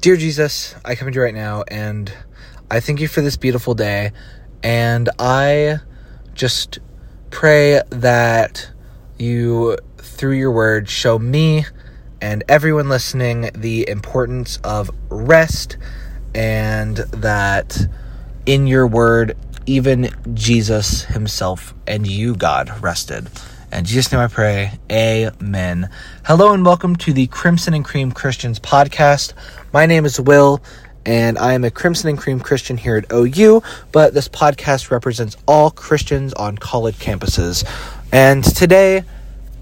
Dear Jesus, I come to you right now and I thank you for this beautiful day. And I just pray that you, through your word, show me and everyone listening the importance of rest and that in your word, even Jesus himself and you, God, rested. And Jesus' name I pray. Amen. Hello and welcome to the Crimson and Cream Christians podcast. My name is Will, and I am a Crimson and Cream Christian here at OU, but this podcast represents all Christians on college campuses. And today,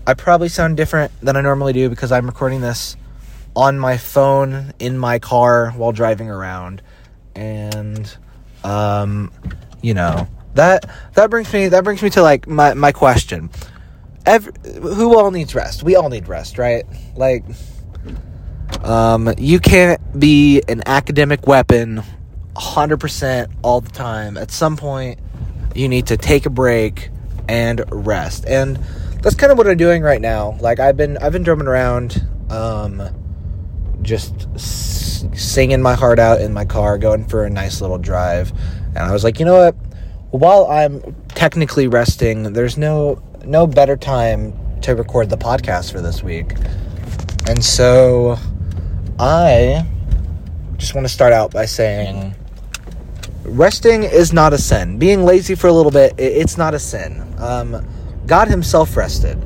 I probably sound different than I normally do because I'm recording this on my phone in my car while driving around. And, um, you know, that that brings me that brings me to like my, my question every, who all needs rest? We all need rest, right? Like, um, you can't be an academic weapon 100% all the time. At some point, you need to take a break and rest. And that's kind of what I'm doing right now. Like I've been I've been drumming around um just s- singing my heart out in my car, going for a nice little drive. And I was like, "You know what? While I'm technically resting, there's no no better time to record the podcast for this week. And so I just want to start out by saying resting is not a sin. Being lazy for a little bit, it's not a sin. Um, God Himself rested.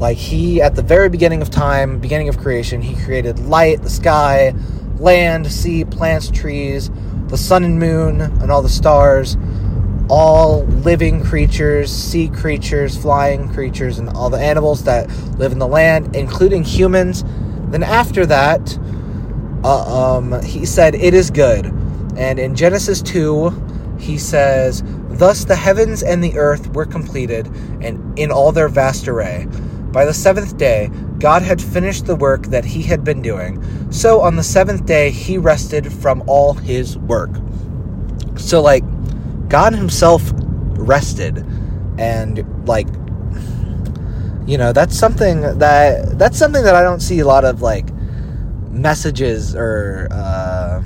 Like He, at the very beginning of time, beginning of creation, He created light, the sky, land, sea, plants, trees, the sun and moon, and all the stars all living creatures, sea creatures, flying creatures, and all the animals that live in the land, including humans. Then after that, uh, um, he said, It is good. And in Genesis 2, he says, Thus the heavens and the earth were completed, and in all their vast array. By the seventh day, God had finished the work that he had been doing. So on the seventh day, he rested from all his work. So, like, God Himself rested, and like, you know, that's something that that's something that I don't see a lot of like messages or uh,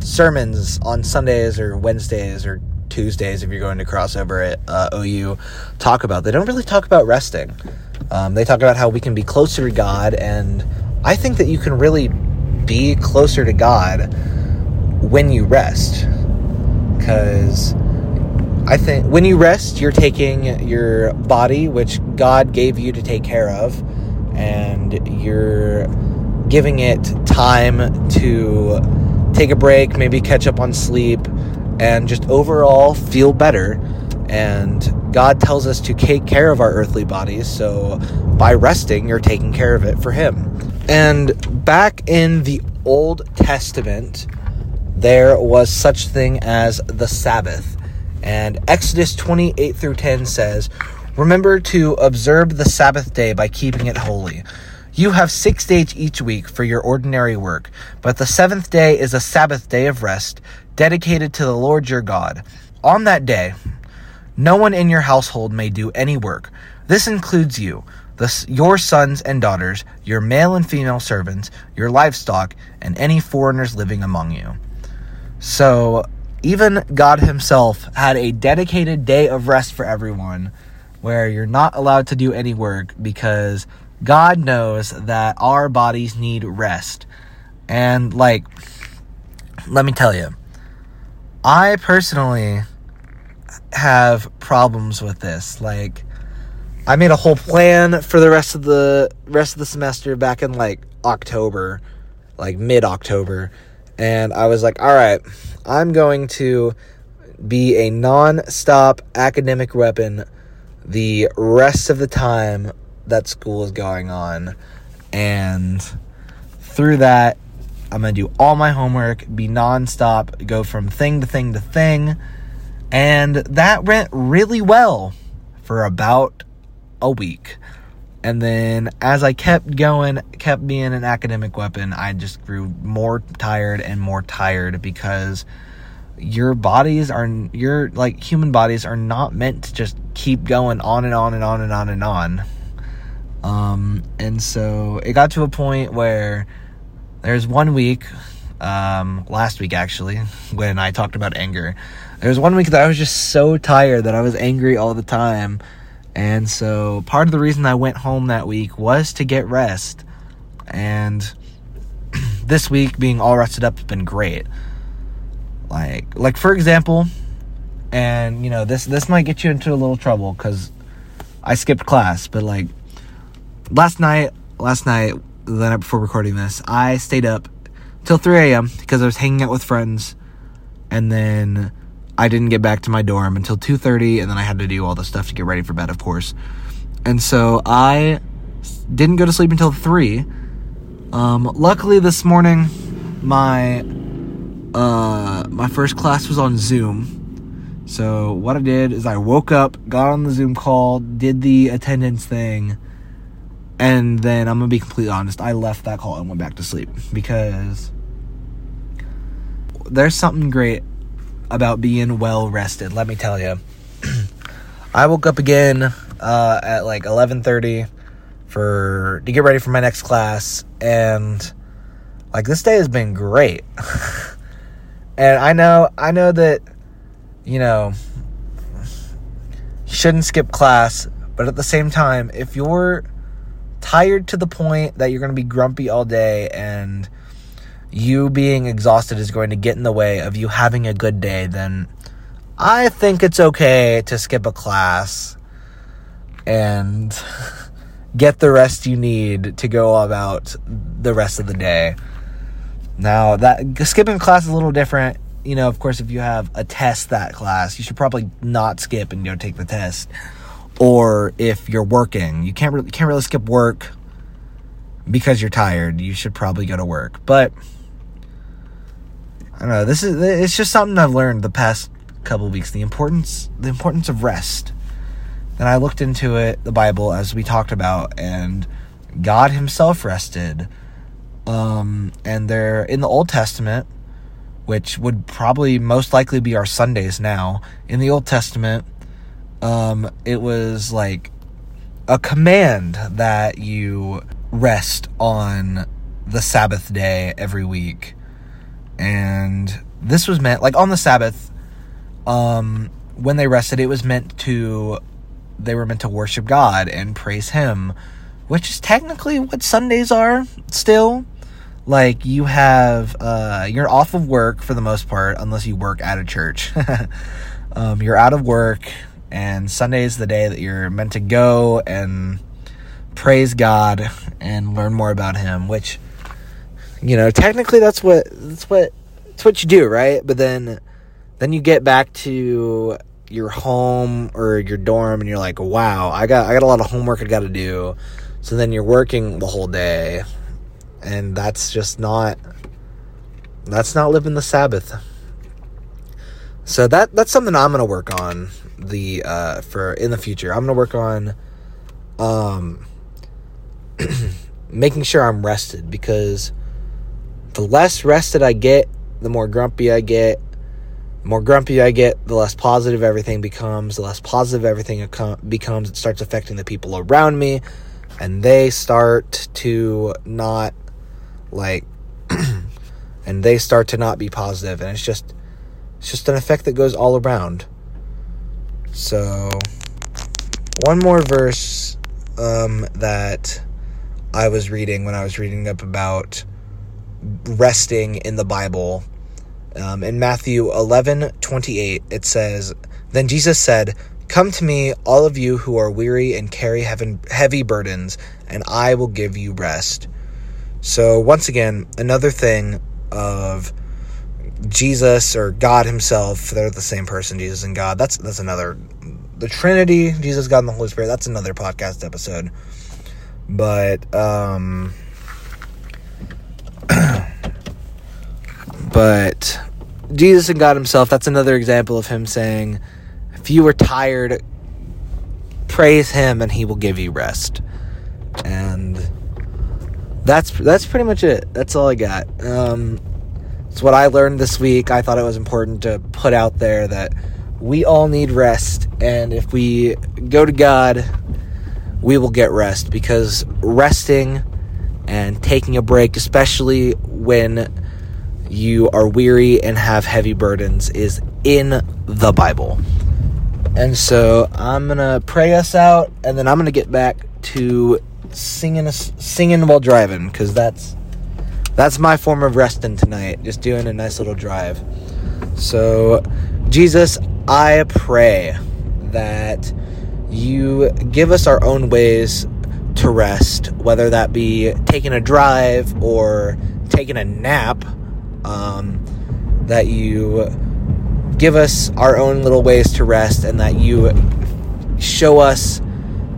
sermons on Sundays or Wednesdays or Tuesdays if you're going to crossover at uh, OU talk about. They don't really talk about resting. Um, they talk about how we can be closer to God, and I think that you can really be closer to God when you rest because I think when you rest, you're taking your body, which God gave you to take care of, and you're giving it time to take a break, maybe catch up on sleep, and just overall feel better. And God tells us to take care of our earthly bodies, so by resting, you're taking care of it for Him. And back in the Old Testament, there was such thing as the Sabbath and Exodus 28 through 10 says, Remember to observe the Sabbath day by keeping it holy. You have six days each week for your ordinary work, but the seventh day is a Sabbath day of rest, dedicated to the Lord your God. On that day, no one in your household may do any work. This includes you, the, your sons and daughters, your male and female servants, your livestock, and any foreigners living among you. So, even God Himself had a dedicated day of rest for everyone where you're not allowed to do any work because God knows that our bodies need rest. And, like, let me tell you, I personally have problems with this. Like, I made a whole plan for the rest of the rest of the semester back in like October, like mid October, and I was like, all right, I'm going to be a non stop academic weapon the rest of the time that school is going on. And through that, I'm going to do all my homework, be non-stop, go from thing to thing to thing. And that went really well for about a week. And then as I kept going, kept being an academic weapon, I just grew more tired and more tired because your bodies are your like human bodies are not meant to just keep going on and on and on and on and on. Um and so it got to a point where there's one week um, last week actually when I talked about anger. There was one week that I was just so tired that I was angry all the time. And so part of the reason I went home that week was to get rest. And this week being all rested up has been great. Like like for example, and you know, this this might get you into a little trouble cuz I skipped class, but like last night, last night the night before recording this, I stayed up till 3 a.m. because I was hanging out with friends and then I didn't get back to my dorm until 2:30 and then I had to do all the stuff to get ready for bed, of course. And so I didn't go to sleep until 3. Um, luckily this morning my uh, my first class was on Zoom. So what I did is I woke up, got on the Zoom call, did the attendance thing, and then I'm gonna be completely honest, I left that call and went back to sleep because there's something great about being well rested. Let me tell you. I woke up again uh, at like 11:30 for to get ready for my next class, and like this day has been great. and I know, I know that you know shouldn't skip class, but at the same time, if you're tired to the point that you're going to be grumpy all day and you being exhausted is going to get in the way of you having a good day, then I think it's okay to skip a class and get the rest you need to go about the rest of the day. Now, that skipping class is a little different. You know, of course, if you have a test that class, you should probably not skip and go take the test. Or if you're working, you can't really, can't really skip work because you're tired. You should probably go to work. But I don't know. This is it's just something I've learned the past couple weeks. The importance the importance of rest. And I looked into it, the Bible, as we talked about, and God Himself rested. Um, and they're in the Old Testament, which would probably most likely be our Sundays now. In the Old Testament, um, it was like a command that you rest on the Sabbath day every week and this was meant like on the Sabbath, um, when they rested, it was meant to they were meant to worship God and praise Him, which is technically what Sundays are still. Like you have, uh, you're off of work for the most part, unless you work at a church. um, you're out of work, and Sunday is the day that you're meant to go and praise God and learn more about Him, which you know, technically that's what that's what that's what you do, right? But then then you get back to your home or your dorm and you're like, "Wow, I got I got a lot of homework I got to do." So then you're working the whole day. And that's just not that's not living the Sabbath. So that that's something I'm going to work on the uh for in the future. I'm going to work on um making sure I'm rested because the less rested I get, the more grumpy I get. The more grumpy I get, the less positive everything becomes. The less positive everything becomes, it starts affecting the people around me, and they start to not like, and they start to not be positive, and it's just, it's just an effect that goes all around. So, one more verse um, that I was reading when I was reading up about resting in the Bible. Um, in Matthew 11 28, it says, Then Jesus said, Come to me, all of you who are weary and carry heavy burdens, and I will give you rest. So, once again, another thing of Jesus or God Himself, they're the same person, Jesus and God. That's that's another the Trinity, Jesus, God, and the Holy Spirit, that's another podcast episode. But um but Jesus and God Himself, that's another example of Him saying, if you are tired, praise Him and He will give you rest. And that's that's pretty much it. That's all I got. Um, it's what I learned this week. I thought it was important to put out there that we all need rest, and if we go to God, we will get rest because resting and taking a break, especially when you are weary and have heavy burdens is in the Bible. And so I'm going to pray us out and then I'm going to get back to singing singing while driving cuz that's that's my form of resting tonight, just doing a nice little drive. So Jesus, I pray that you give us our own ways to rest, whether that be taking a drive or taking a nap, um, that you give us our own little ways to rest and that you show us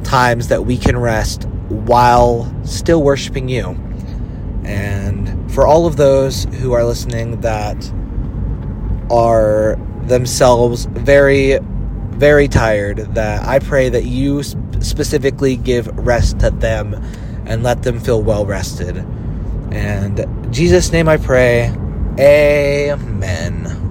times that we can rest while still worshiping you. And for all of those who are listening that are themselves very, very tired, that I pray that you specifically give rest to them and let them feel well rested. And Jesus' name I pray. Amen.